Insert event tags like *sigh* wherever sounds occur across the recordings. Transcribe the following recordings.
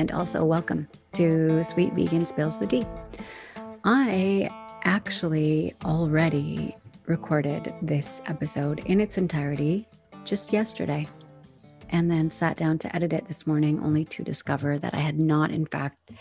and also welcome to Sweet Vegan Spills the Tea. I actually already recorded this episode in its entirety just yesterday and then sat down to edit it this morning, only to discover that I had not, in fact,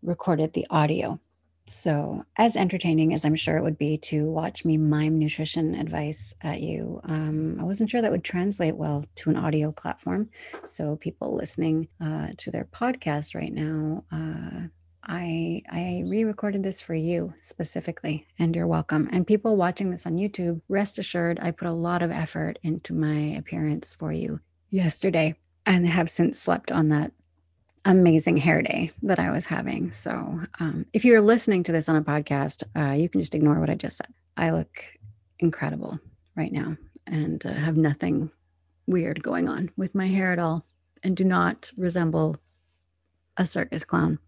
recorded the audio. So, as entertaining as I'm sure it would be to watch me mime nutrition advice at you, um, I wasn't sure that would translate well to an audio platform. So, people listening uh, to their podcast right now, uh, I I re-recorded this for you specifically, and you're welcome. And people watching this on YouTube, rest assured, I put a lot of effort into my appearance for you yesterday, and have since slept on that amazing hair day that I was having. So, um, if you're listening to this on a podcast, uh, you can just ignore what I just said. I look incredible right now and uh, have nothing weird going on with my hair at all and do not resemble a circus clown.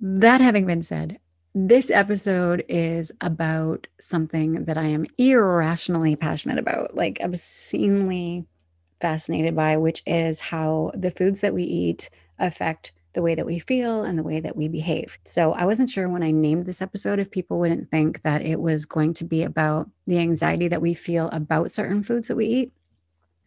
That having been said, this episode is about something that I am irrationally passionate about, like obscenely fascinated by, which is how the foods that we eat affect the way that we feel and the way that we behave. So I wasn't sure when I named this episode if people wouldn't think that it was going to be about the anxiety that we feel about certain foods that we eat.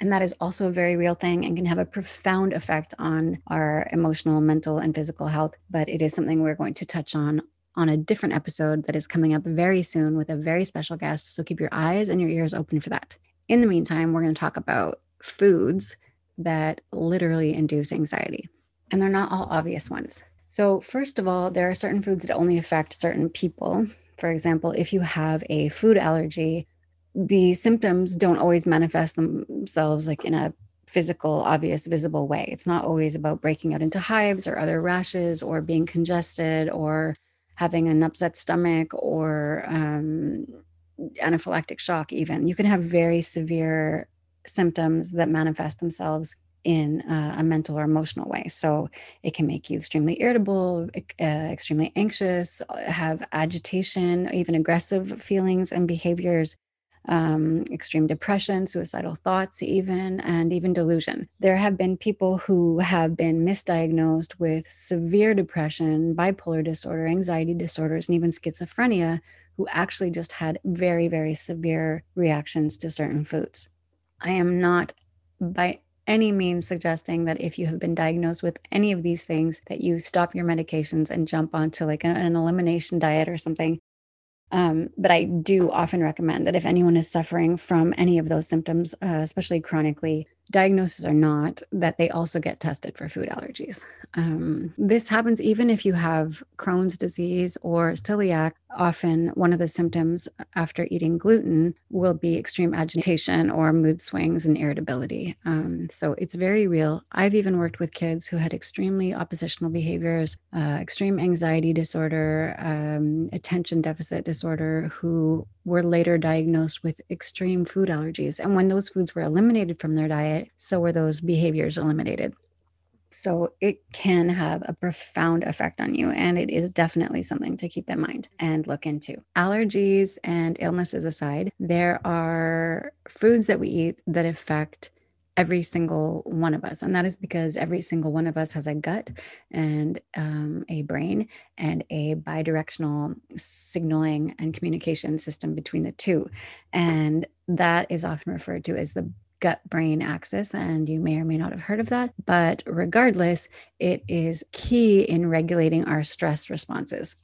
And that is also a very real thing and can have a profound effect on our emotional, mental, and physical health. But it is something we're going to touch on on a different episode that is coming up very soon with a very special guest. So keep your eyes and your ears open for that. In the meantime, we're going to talk about foods that literally induce anxiety and they're not all obvious ones. So, first of all, there are certain foods that only affect certain people. For example, if you have a food allergy, the symptoms don't always manifest themselves like in a physical, obvious, visible way. It's not always about breaking out into hives or other rashes or being congested or having an upset stomach or um, anaphylactic shock, even. You can have very severe symptoms that manifest themselves in uh, a mental or emotional way. So it can make you extremely irritable, uh, extremely anxious, uh, have agitation, even aggressive feelings and behaviors, um, extreme depression, suicidal thoughts, even, and even delusion. There have been people who have been misdiagnosed with severe depression, bipolar disorder, anxiety disorders, and even schizophrenia who actually just had very, very severe reactions to certain foods. I am not by any means suggesting that if you have been diagnosed with any of these things that you stop your medications and jump onto like an, an elimination diet or something. Um, but I do often recommend that if anyone is suffering from any of those symptoms, uh, especially chronically, diagnosis or not, that they also get tested for food allergies. Um, this happens even if you have Crohn's disease or celiac. Often, one of the symptoms after eating gluten will be extreme agitation or mood swings and irritability. Um, so, it's very real. I've even worked with kids who had extremely oppositional behaviors, uh, extreme anxiety disorder, um, attention deficit disorder, who were later diagnosed with extreme food allergies. And when those foods were eliminated from their diet, so were those behaviors eliminated. So it can have a profound effect on you. And it is definitely something to keep in mind and look into. Allergies and illnesses aside, there are foods that we eat that affect every single one of us. And that is because every single one of us has a gut and um, a brain and a bidirectional signaling and communication system between the two. And that is often referred to as the gut brain axis. And you may or may not have heard of that. But regardless, it is key in regulating our stress responses.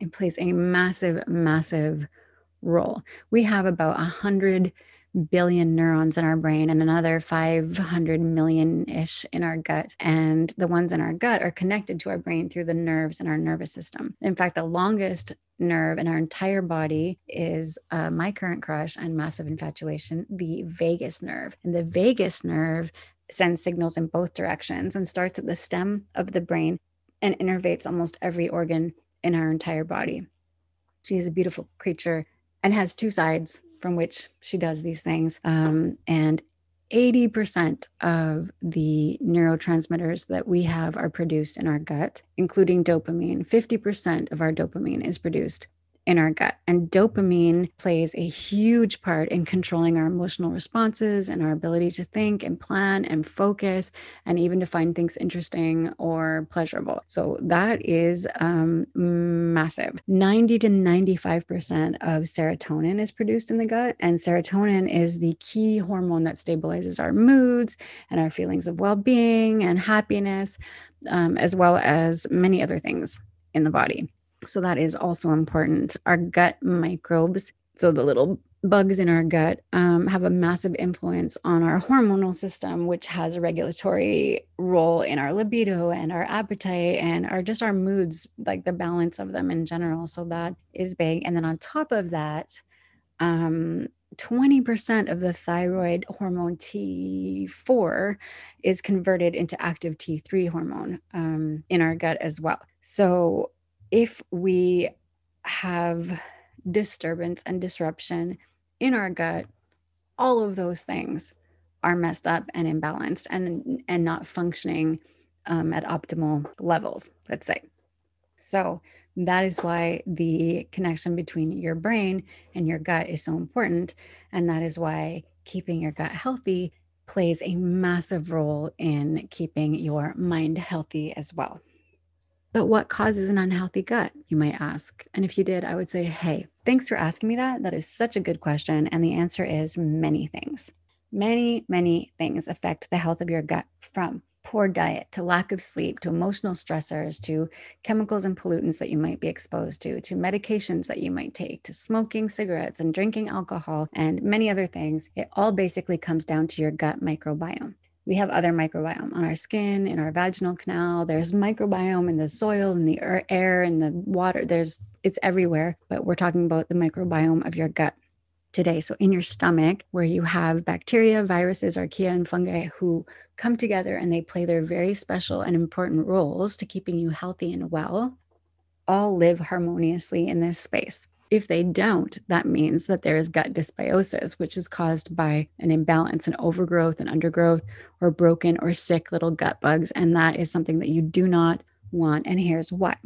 It plays a massive, massive role. We have about a hundred billion neurons in our brain and another 500 million ish in our gut. And the ones in our gut are connected to our brain through the nerves in our nervous system. In fact, the longest nerve in our entire body is uh, my current crush and massive infatuation, the vagus nerve. And the vagus nerve sends signals in both directions and starts at the stem of the brain and innervates almost every organ in our entire body. She's a beautiful creature and has two sides from which she does these things. Um, and 80% of the neurotransmitters that we have are produced in our gut, including dopamine. 50% of our dopamine is produced in our gut. And dopamine plays a huge part in controlling our emotional responses and our ability to think and plan and focus and even to find things interesting or pleasurable. So that is um, massive. 90 to 95% of serotonin is produced in the gut. And serotonin is the key hormone that stabilizes our moods and our feelings of well being and happiness, um, as well as many other things in the body. So that is also important. Our gut microbes, so the little bugs in our gut, um, have a massive influence on our hormonal system, which has a regulatory role in our libido and our appetite and our just our moods, like the balance of them in general. So that is big. And then on top of that, um, 20% of the thyroid hormone T4 is converted into active T3 hormone um, in our gut as well. So if we have disturbance and disruption in our gut, all of those things are messed up and imbalanced and and not functioning um, at optimal levels let's say. So that is why the connection between your brain and your gut is so important and that is why keeping your gut healthy plays a massive role in keeping your mind healthy as well but what causes an unhealthy gut, you might ask? And if you did, I would say, hey, thanks for asking me that. That is such a good question. And the answer is many things. Many, many things affect the health of your gut from poor diet to lack of sleep to emotional stressors to chemicals and pollutants that you might be exposed to to medications that you might take to smoking cigarettes and drinking alcohol and many other things it all basically comes down to your gut microbiome we have other microbiome on our skin, in our vaginal canal. There's microbiome in the soil, in the er, air, in the water. There's it's everywhere, but we're talking about the microbiome of your gut today. So in your stomach, where you have bacteria, viruses, archaea, and fungi who come together and they play their very special and important roles to keeping you healthy and well, all live harmoniously in this space. If they don't, that means that there is gut dysbiosis, which is caused by an imbalance, an overgrowth, an undergrowth, or broken or sick little gut bugs. And that is something that you do not want. And here's why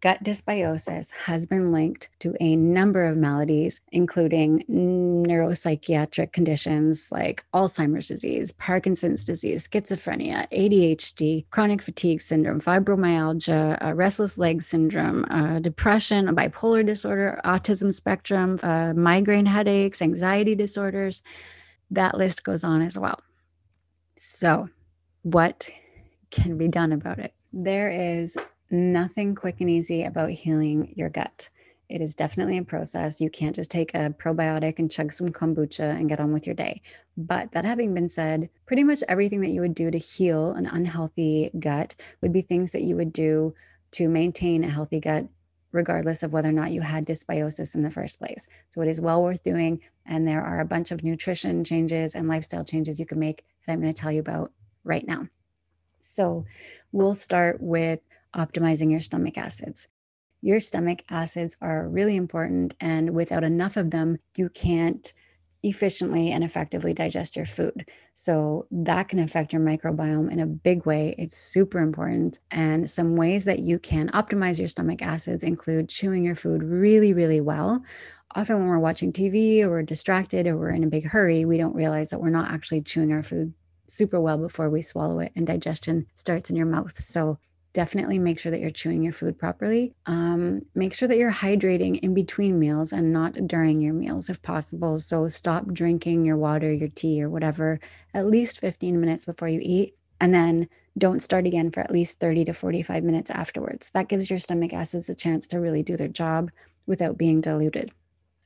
gut dysbiosis has been linked to a number of maladies, including neuropsychiatric conditions like Alzheimer's disease, Parkinson's disease, schizophrenia, ADHD, chronic fatigue syndrome, fibromyalgia, uh, restless leg syndrome, uh, depression, bipolar disorder, autism spectrum, uh, migraine headaches, anxiety disorders. That list goes on as well. So, what can be done about it? There is nothing quick and easy about healing your gut. It is definitely a process. You can't just take a probiotic and chug some kombucha and get on with your day. But that having been said, pretty much everything that you would do to heal an unhealthy gut would be things that you would do to maintain a healthy gut, regardless of whether or not you had dysbiosis in the first place. So it is well worth doing. And there are a bunch of nutrition changes and lifestyle changes you can make that I'm going to tell you about right now. So we'll start with optimizing your stomach acids. Your stomach acids are really important, and without enough of them, you can't efficiently and effectively digest your food. So that can affect your microbiome in a big way. It's super important. And some ways that you can optimize your stomach acids include chewing your food really, really well. Often, when we're watching TV or we're distracted or we're in a big hurry, we don't realize that we're not actually chewing our food super well before we swallow it, and digestion starts in your mouth. So, definitely make sure that you're chewing your food properly. Um, make sure that you're hydrating in between meals and not during your meals if possible. So stop drinking your water, your tea, or whatever at least 15 minutes before you eat. And then don't start again for at least 30 to 45 minutes afterwards. That gives your stomach acids a chance to really do their job without being diluted.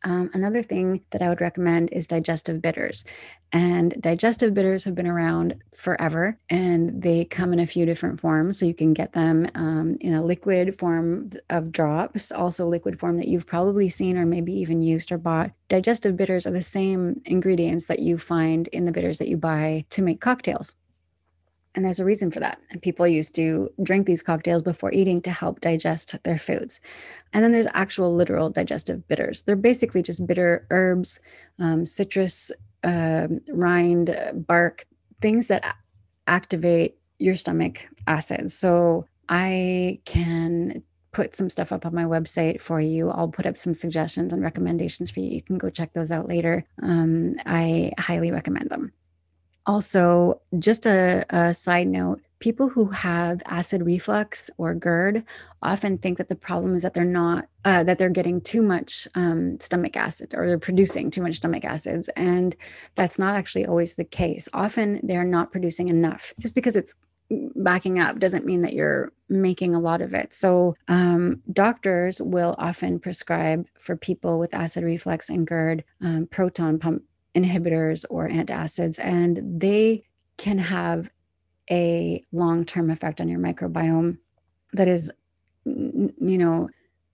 Um, another thing that I would recommend is digestive bitters. And digestive bitters have been around forever and they come in a few different forms. So you can get them um, in a liquid form of drops, also liquid form that you've probably seen or maybe even used or bought. Digestive bitters are the same ingredients that you find in the bitters that you buy to make cocktails. And there's a reason for that. And people used to drink these cocktails before eating to help digest their foods. And then there's actual literal digestive bitters. They're basically just bitter herbs, um, citrus, uh, rind, bark, things that activate your stomach acids. So I can put some stuff up on my website for you. I'll put up some suggestions and recommendations for you. You can go check those out later. Um, I highly recommend them. Also, just a, a side note people who have acid reflux or GERD often think that the problem is that they're not uh, that they're getting too much um, stomach acid or they're producing too much stomach acids, and that's not actually always the case. Often they're not producing enough. Just because it's backing up doesn't mean that you're making a lot of it. So, um, doctors will often prescribe for people with acid reflux and GERD um, proton pump inhibitors or antacids, and they can have a long term effect on your microbiome that is, you know,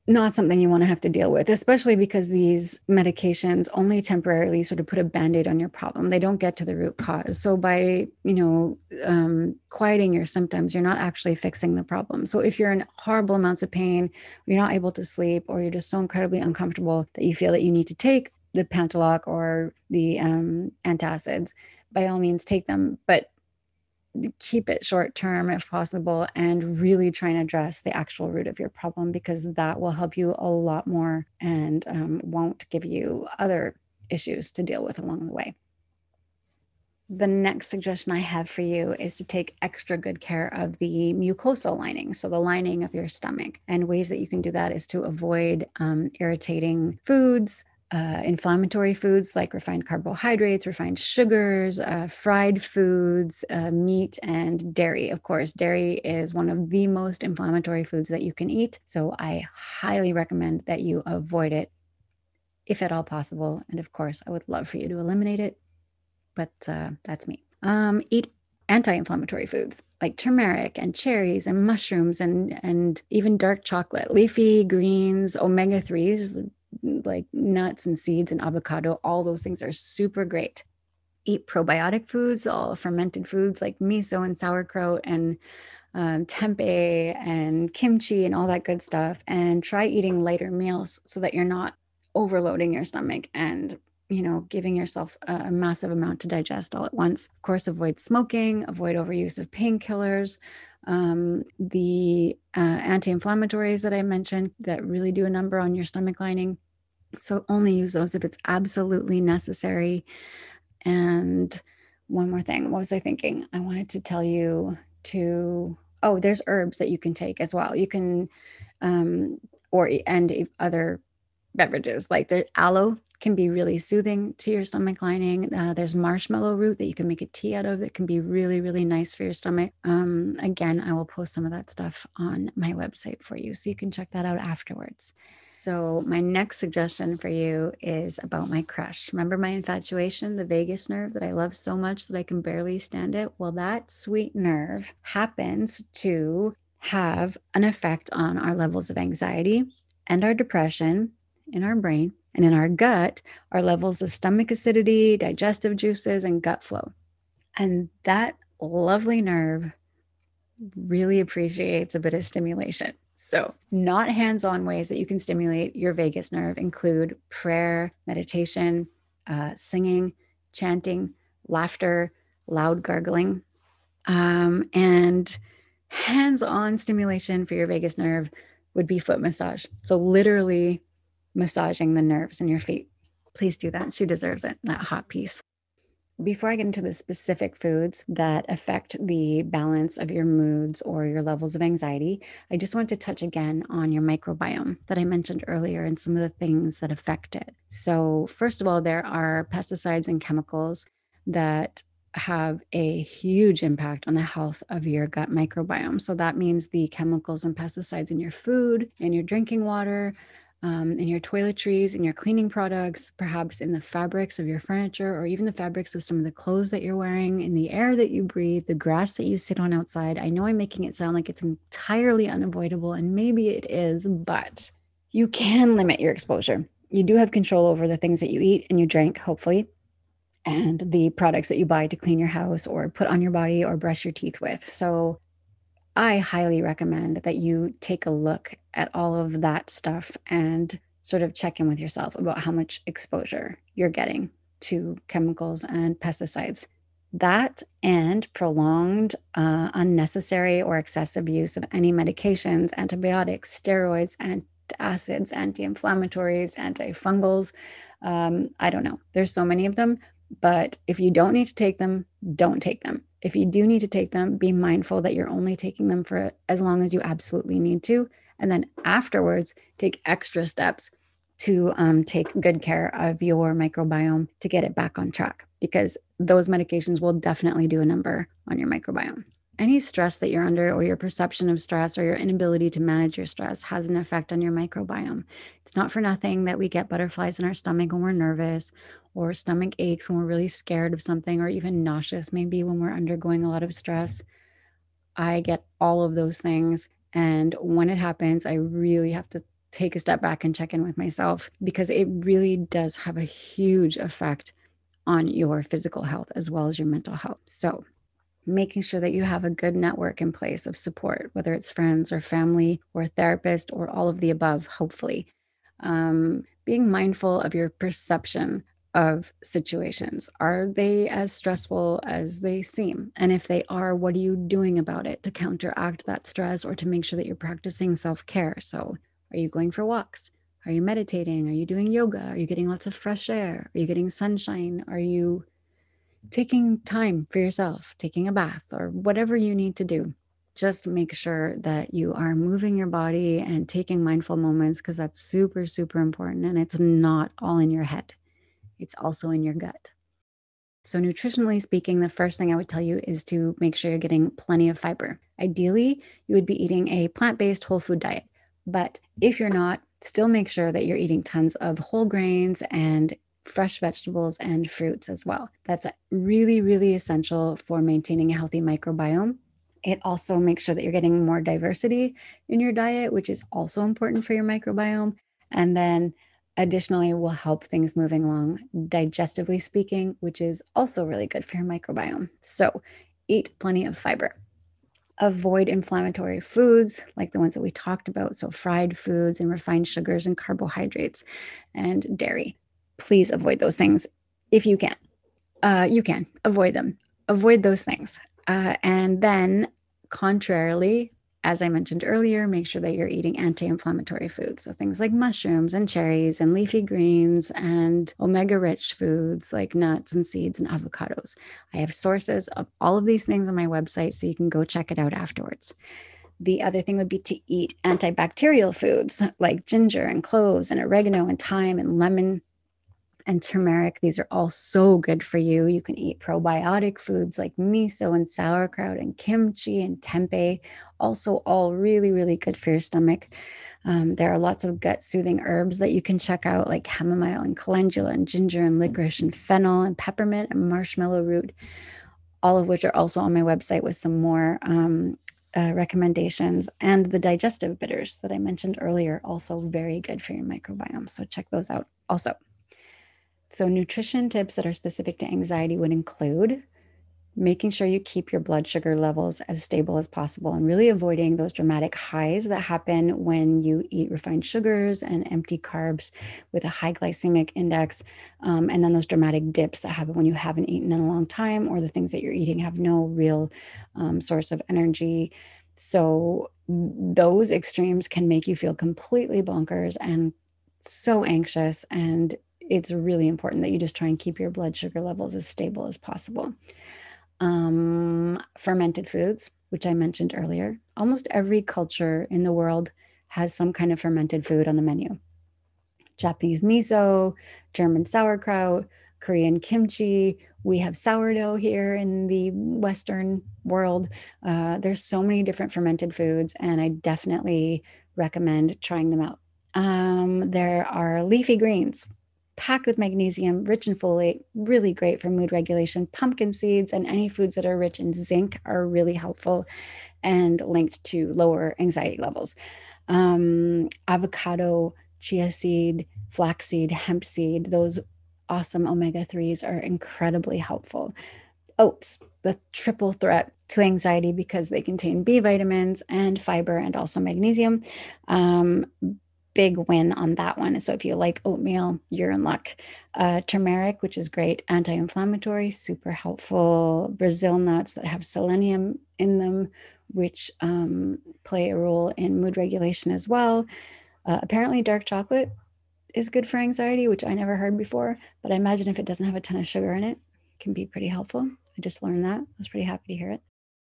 not something you want to have to deal with, especially because these medications only temporarily sort of put a band aid on your problem. They don't get to the root cause. So, by, you know, um, quieting your symptoms, you're not actually fixing the problem. So, if you're in horrible amounts of pain, you're not able to sleep, or you're just so incredibly uncomfortable that you feel that you need to take the Pantoloc or the um, antacids, by all means, take them. But keep it short term if possible and really try and address the actual root of your problem because that will help you a lot more and um, won't give you other issues to deal with along the way. The next suggestion I have for you is to take extra good care of the mucosal lining, so the lining of your stomach. And ways that you can do that is to avoid um, irritating foods, uh, inflammatory foods like refined carbohydrates, refined sugars, uh, fried foods, uh, meat, and dairy. Of course, dairy is one of the most inflammatory foods that you can eat. So I highly recommend that you avoid it if at all possible. And of course, I would love for you to eliminate it, but uh, that's me. Um, eat anti-inflammatory foods like turmeric and cherries and mushrooms and and even dark chocolate leafy greens omega 3s like nuts and seeds and avocado, all those things are super great. Eat probiotic foods, all fermented foods like miso and sauerkraut and um, tempeh and kimchi and all that good stuff. And try eating lighter meals so that you're not overloading your stomach and you know giving yourself a, massive amount to digest all at once of course avoid smoking avoid overuse of painkillers um, the uh, anti-inflammatories that i mentioned that really do a number on your stomach lining so only use those if it's absolutely necessary. And one more thing, what was I thinking? I wanted to tell you to, oh, there's herbs that you can take as well. You can, um, or, and other beverages like the aloe can be really soothing to your stomach lining. Uh, there's marshmallow root that you can make a tea out of that can be really, really nice for your stomach. Um, again, I will post some of that stuff on my website for you so you can check that out afterwards. So, my next suggestion for you is about my crush. Remember my infatuation, the vagus nerve that I love so much that I can barely stand it? Well, that sweet nerve happens to have an effect on our levels of anxiety and our depression in our brain and in our gut are levels of stomach acidity, digestive juices, and gut flow. And that lovely nerve really appreciates a bit of stimulation. So, not hands on ways that you can stimulate your vagus nerve include prayer, meditation, uh, singing, chanting, laughter, loud gargling. Um, and hands on stimulation for your vagus nerve would be foot massage. So, literally massaging the nerves in your feet. Please do that. She deserves it, that hot piece. Before I get into the specific foods that affect the balance of your moods or your levels of anxiety, I just want to touch again on your microbiome that I mentioned earlier and some of the things that affect it. So, first of all, there are pesticides and chemicals that have a huge impact on the health of your gut microbiome. So, that means the chemicals and pesticides in your food, and your drinking water, um, in your toiletries, in your cleaning products, perhaps in the fabrics of your furniture, or even the fabrics of some of the clothes that you're wearing, in the air that you breathe, the grass that you sit on outside. I know I'm making it sound like it's entirely unavoidable, and maybe it is, but you can limit your exposure. You do have control over the things that you eat and you drink, hopefully, and the products that you buy to clean your house or put on your body or brush your teeth with. So I highly recommend that you take a look at all of that stuff and sort of check in with yourself about how much exposure you're getting to chemicals and pesticides. That and prolonged, uh, unnecessary, or excessive use of any medications, antibiotics, steroids, antacids, anti inflammatories, antifungals. Um, I don't know. There's so many of them. But if you don't need to take them, don't take them. If you do need to take them, be mindful that you're only taking them for as long as you absolutely need to. And then afterwards, take extra steps to um, take good care of your microbiome to get it back on track because those medications will definitely do a number on your microbiome. Any stress that you're under, or your perception of stress, or your inability to manage your stress has an effect on your microbiome. It's not for nothing that we get butterflies in our stomach when we're nervous, or stomach aches when we're really scared of something, or even nauseous, maybe when we're undergoing a lot of stress. I get all of those things. And when it happens, I really have to take a step back and check in with myself because it really does have a huge effect on your physical health as well as your mental health. So, making sure that you have a good network in place of support, whether it's friends or family or a therapist or all of the above, hopefully. Um, being mindful of your perception of situations. Are they as stressful as they seem? And if they are, what are you doing about it to counteract that stress or to make sure that you're practicing self care? So, are you going for walks? Are you meditating? Are you doing yoga? Are you getting lots of fresh air? Are you getting sunshine? Are you taking time for yourself, taking a bath, or whatever you need to do. Just make sure that you are moving your body and taking mindful moments because that's super, super important. And it's not all in your head, it's also in your gut. So, nutritionally speaking, the first thing I would tell you is to make sure you're getting plenty of fiber. Ideally, you would be eating a plant based whole food diet. But if you're not, still make sure that you're eating tons of whole grains and fresh vegetables and fruits as well. That's really, really essential for maintaining a healthy microbiome. It also makes sure that you're getting more diversity in your diet, which is also important for your microbiome. And then additionally will help things moving along digestively speaking, which is also really good for your microbiome. So, eat plenty of fiber. Avoid inflammatory foods like the ones that we talked about. So, fried foods and refined sugars and carbohydrates and dairy please avoid those things if you can. Uh, you can avoid them. Avoid those things. Uh, and then, contrarily, as I mentioned earlier, make sure that you're eating anti inflammatory foods. So, things like mushrooms and cherries and leafy greens and omega rich foods like nuts and seeds and avocados. I have sources of all of these things on my website, so you can go check it out afterwards. The other thing would be to eat antibacterial foods like ginger and cloves and oregano and thyme and lemon and turmeric. These are all so good for you. You can eat probiotic foods like miso and sauerkraut and kimchi and tempeh, also all really, really good for your stomach. Um, there are lots of gut soothing herbs that you can check out, like chamomile and calendula and ginger and licorice and fennel and peppermint and marshmallow root, all of which are also on my website with some more um, uh, recommendations. And the digestive bitters that I mentioned earlier, also very good for your microbiome. So check those out also. So, nutrition tips that are specific to anxiety would include making sure you keep your blood sugar levels as stable as possible and really avoiding those dramatic highs that happen when you eat refined sugars and empty carbs with a high glycemic index. Um, and then those dramatic dips that happen when you haven't eaten in a long time or the things that you're eating have no real um, source of energy. So, those extremes can make you feel completely bonkers and so anxious and it's really important that you just try and keep your blood sugar levels as stable as possible. Um, fermented foods, which I mentioned earlier, almost every culture in the world has some kind of fermented food on the menu. Japanese miso, German sauerkraut, Korean kimchi. We have sourdough here in the Western world. Uh, there's so many different fermented foods, and I definitely recommend trying them out. Um, there are leafy greens, packed with magnesium, rich in folate, really great for mood regulation. Pumpkin seeds and any foods that are rich in zinc are really helpful and linked to lower anxiety levels. Um, avocado, chia seed, flaxseed, hemp seed, those awesome omega 3s are incredibly helpful. Oats, the triple threat to anxiety because they contain B vitamins and fiber and also magnesium. Um, big win on that one. So if you like oatmeal, you're in luck. Uh, turmeric, which is great, anti inflammatory, super helpful. Brazil nuts that have selenium in them, which um, play a role in mood regulation as well. Uh, apparently, dark chocolate is good for anxiety, which I never heard before, but I imagine if it doesn't have a ton of sugar in it, it can be pretty helpful. I just learned that. I was pretty happy to hear it.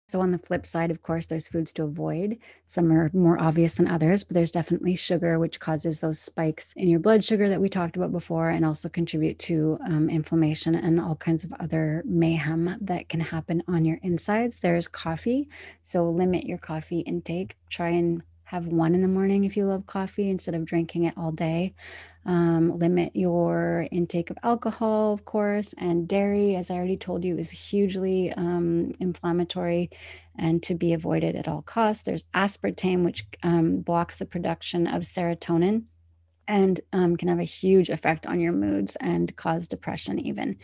So, on the flip side, of course, there's foods to avoid. Some are more obvious than others, but there's definitely sugar, which causes those spikes in your blood sugar that we talked about before, and also contribute to um, inflammation and all kinds of other mayhem that can happen on your insides. There's coffee. So, limit your coffee intake. Try and have one in the morning if you love coffee instead of drinking it all day. Um, limit your intake of alcohol, of course, and dairy, as I already told you, is hugely um, inflammatory and to be avoided at all costs. There's aspartame, which um, blocks the production of serotonin and um, can have a huge effect on your moods and cause depression, even.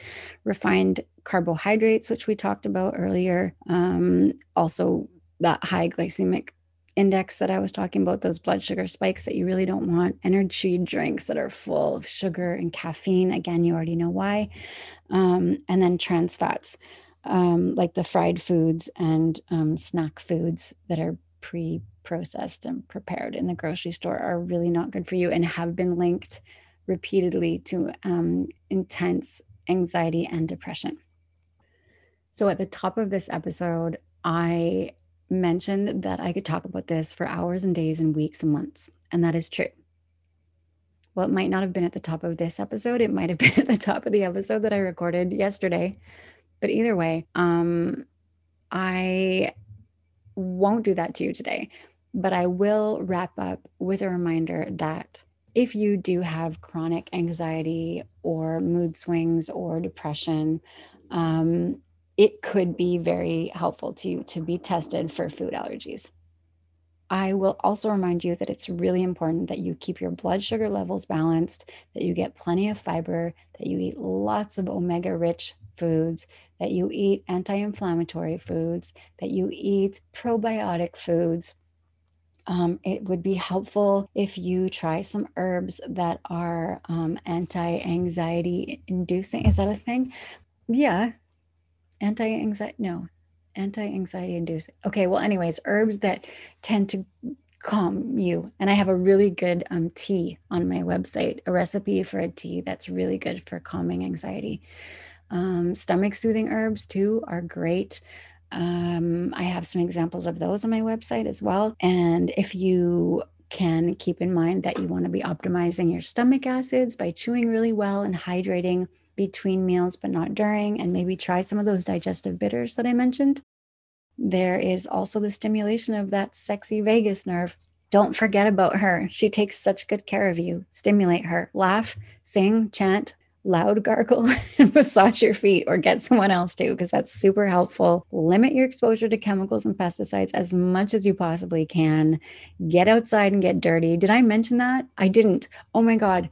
Refined carbohydrates, which we talked about earlier, um, also that high glycemic index that I was talking about, those blood sugar spikes that you really don't want, energy drinks that are full of sugar and caffeine. Again, you already know why. Um, and then trans fats, um, like the fried foods and um, snack foods that are pre processed and prepared in the grocery store are really not good for you and have been linked repeatedly to um, intense anxiety and depression. So, at the top of this episode, I mentioned that I could talk about this for hours and days and weeks and months. And that is true. Well, it might not have been at the top of this episode. It might have *laughs* been at the top of the episode that I recorded yesterday. But either way, um, I won't do that to you today. But I will wrap up with a reminder that if you do have chronic anxiety or mood swings or depression, um, it could be very helpful to you to be tested for food allergies. I will also remind you that it's really important that you keep your blood sugar levels balanced, that you get plenty of fiber, that you eat lots of omega rich foods, that you eat anti inflammatory foods, that you eat probiotic foods. Um, it would be helpful if you try some herbs that are um, anti anxiety inducing. Is that a thing? Yeah, anti-anxiety no anti-anxiety inducing okay well anyways herbs that tend to calm you. And i have a really good um, tea on my website a recipe for a tea that's really good for calming anxiety. Um, stomach soothing herbs too are great. Um, i have some examples of those on my website as well. And if you can keep in mind that you want to be optimizing your stomach acids by chewing really well and hydrating between meals, but not during, and maybe try some of those digestive bitters that I mentioned. There is also the stimulation of that sexy vagus nerve. Don't forget about her. She takes such good care of you. Stimulate her. Laugh, sing, chant, loud gargle, *laughs* and massage your feet or get someone else to, because that's super helpful. Limit your exposure to chemicals and pesticides as much as you possibly can. Get outside and get dirty. Did I mention that? I didn't. Oh my God.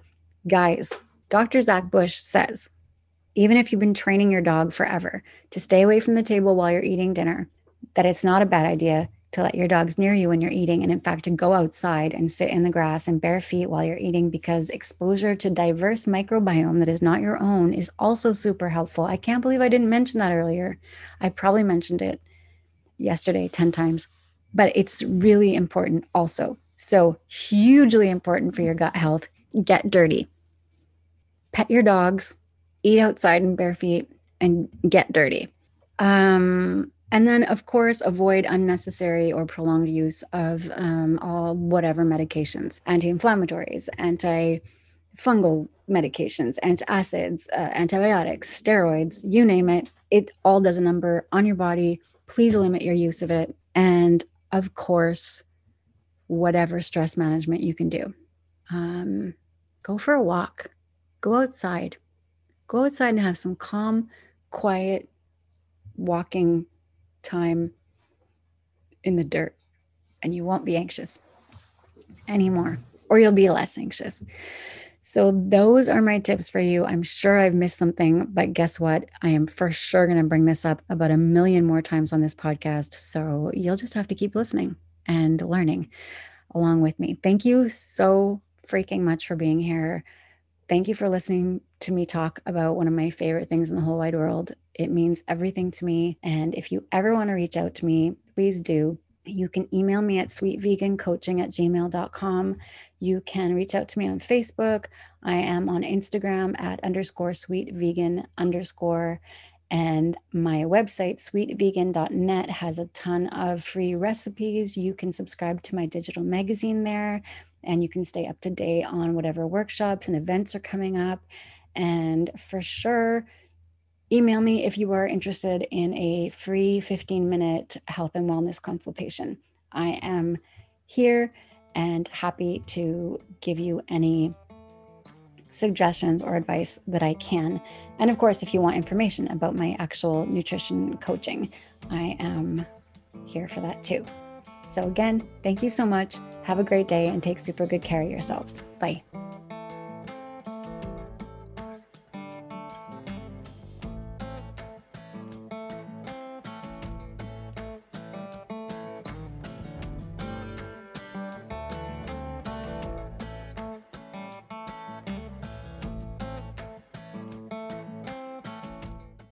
Guys, Dr. Zach Bush says even if you've been training your dog forever to stay away from the table while you're eating dinner, that it's not a bad idea to let your dogs near you when you're eating. And in fact, to go outside and sit in the grass and bare feet while you're eating, because exposure to diverse microbiome that is not your own is also super helpful. I can't believe I didn't mention that earlier. I probably mentioned it yesterday 10 times, but it's really important also. So, hugely important for your gut health. Get dirty. Pet your dogs, eat outside in bare feet, and get dirty. Um, and then, of course, avoid unnecessary or prolonged use of um, all whatever medications, anti-inflammatories, anti-fungal medications, antacids, uh, antibiotics, steroids, you name it. It all does a number on your body. Please limit your use of it. And of course, whatever stress management you can do. Um, go for a walk, go outside, Go outside and have some calm, quiet walking time in the dirt, and you won't be anxious anymore, or you'll be less anxious. So, those are my tips for you. I'm sure I've missed something, but guess what? I am for sure going to bring this up about a million more times on this podcast. So, you'll just have to keep listening and learning along with me. Thank you so freaking much for being here. Thank you for listening to me talk about one of my favorite things in the whole wide world. It means everything to me. And if you ever want to reach out to me, please do. You can email me at sweetvegancoaching at gmail.com. You can reach out to me on Facebook. I am on Instagram at underscore sweet vegan underscore. And my website, sweetvegan.net, has a ton of free recipes. You can subscribe to my digital magazine there and you can stay up to date on whatever workshops and events are coming up. And for sure, email me if you are interested in a free 15 minute health and wellness consultation. I am here and happy to give you any suggestions or advice that I can. And of course, if you want information about my actual nutrition coaching, I am here for that too. So, again, thank you so much. Have a great day and take super good care of yourselves. Bye.